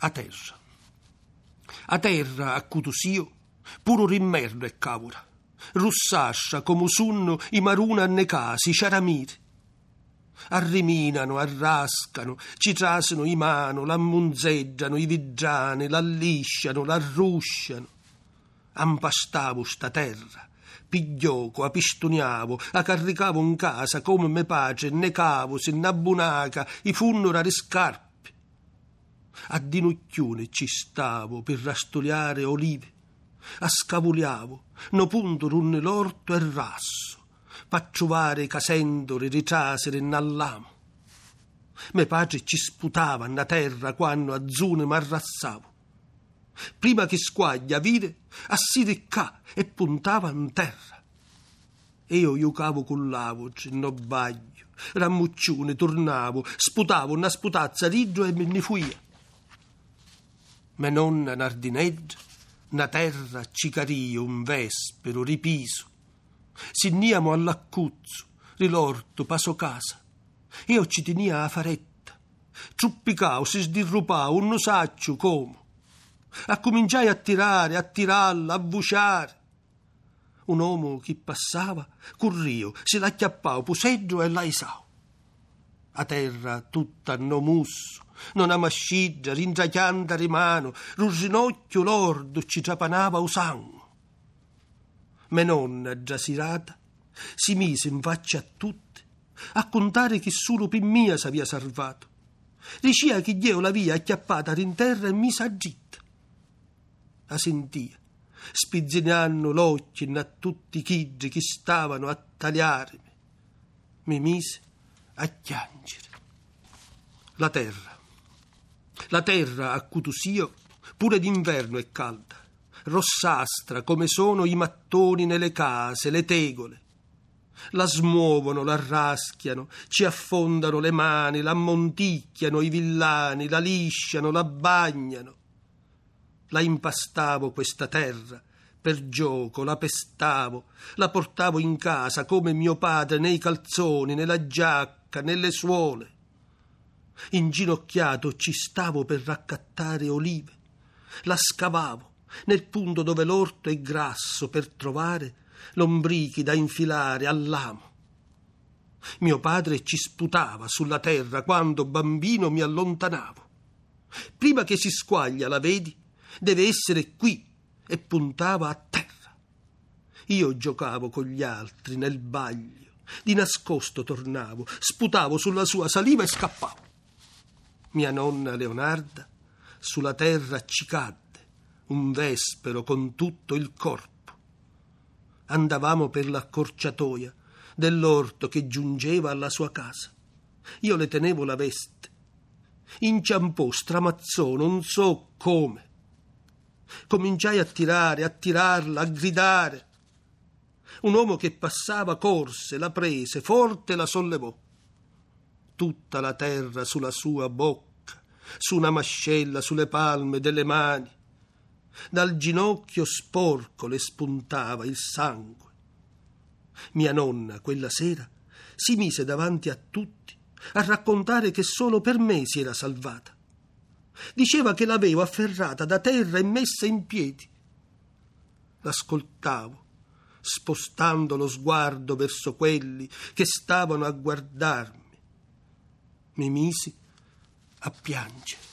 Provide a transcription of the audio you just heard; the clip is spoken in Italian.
a terra. A terra, a cutusio, puro rimmerno e cavura. Russascia come sunno i maruna ne casi, ciaramiri. Arriminano, arrascano, ci trasano i mano, l'ammunzeggiano, i vigiani, l'allisciano, l'arrusciano. Ampastavo sta terra, piglioco, apistuniavo, a carricavo in casa come me pace, ne cavo, se n'abbunaca, i funnora le scarpe. A dinucchione ci stavo per rastoliare olive, a scavuliavo, no punto runne l'orto e rasso, pacciuvare casendore, ritrasere nall'amo. Me pace ci sputava na terra quando a zune m'arrassavo prima che squaglia vide, assiricca e puntava in terra. Io giocavo con l'avoce, no baglio, rammuccione, tornavo, sputavo una sputazza riggio e me ne fuia. Me nonna nardineggia, na terra cicario, un vespero, ripiso. Sinniamo all'accuzzo, rilorto, paso casa. Io ci tenia a faretta. Truppicao, si sdirrupao, non saccio come Accominciai a tirare, a tirarla, a vuciare. Un uomo che passava, corrio, se l'acchiappavo, puseggio e la isao. A terra tutta no musso, non amasciggia, rindrachianda rimano, ruginocchio lordo ci trapanava o sangue. Me nonna, già sirata, si mise in faccia a tutti, a contare che solo per mia s'avia salvato. Diceva che io l'avia acchiappata in terra e mi s'aggitta la sentia, spizzinando l'occhio a tutti i chiggi che stavano a tagliarmi. Mi mise a piangere. La terra. La terra a Cutusio pure d'inverno è calda, rossastra come sono i mattoni nelle case, le tegole. La smuovono, la raschiano, ci affondano le mani, la ammonticchiano i villani, la lisciano, la bagnano la impastavo questa terra, per gioco, la pestavo, la portavo in casa come mio padre nei calzoni, nella giacca, nelle suole. Inginocchiato ci stavo per raccattare olive, la scavavo nel punto dove l'orto è grasso per trovare lombrichi da infilare all'amo. Mio padre ci sputava sulla terra quando bambino mi allontanavo. Prima che si squaglia, la vedi? deve essere qui e puntava a terra. Io giocavo con gli altri nel baglio, di nascosto tornavo, sputavo sulla sua saliva e scappavo. Mia nonna Leonarda sulla terra ci cadde, un vespero con tutto il corpo. Andavamo per l'accorciatoia dell'orto che giungeva alla sua casa. Io le tenevo la veste. Inciampò, stramazzò, non so come. Cominciai a tirare, a tirarla, a gridare. Un uomo che passava corse, la prese, forte la sollevò. Tutta la terra sulla sua bocca, su una mascella, sulle palme delle mani. Dal ginocchio sporco le spuntava il sangue. Mia nonna, quella sera, si mise davanti a tutti a raccontare che solo per me si era salvata. Diceva che l'avevo afferrata da terra e messa in piedi. L'ascoltavo, spostando lo sguardo verso quelli che stavano a guardarmi. Mi misi a piangere.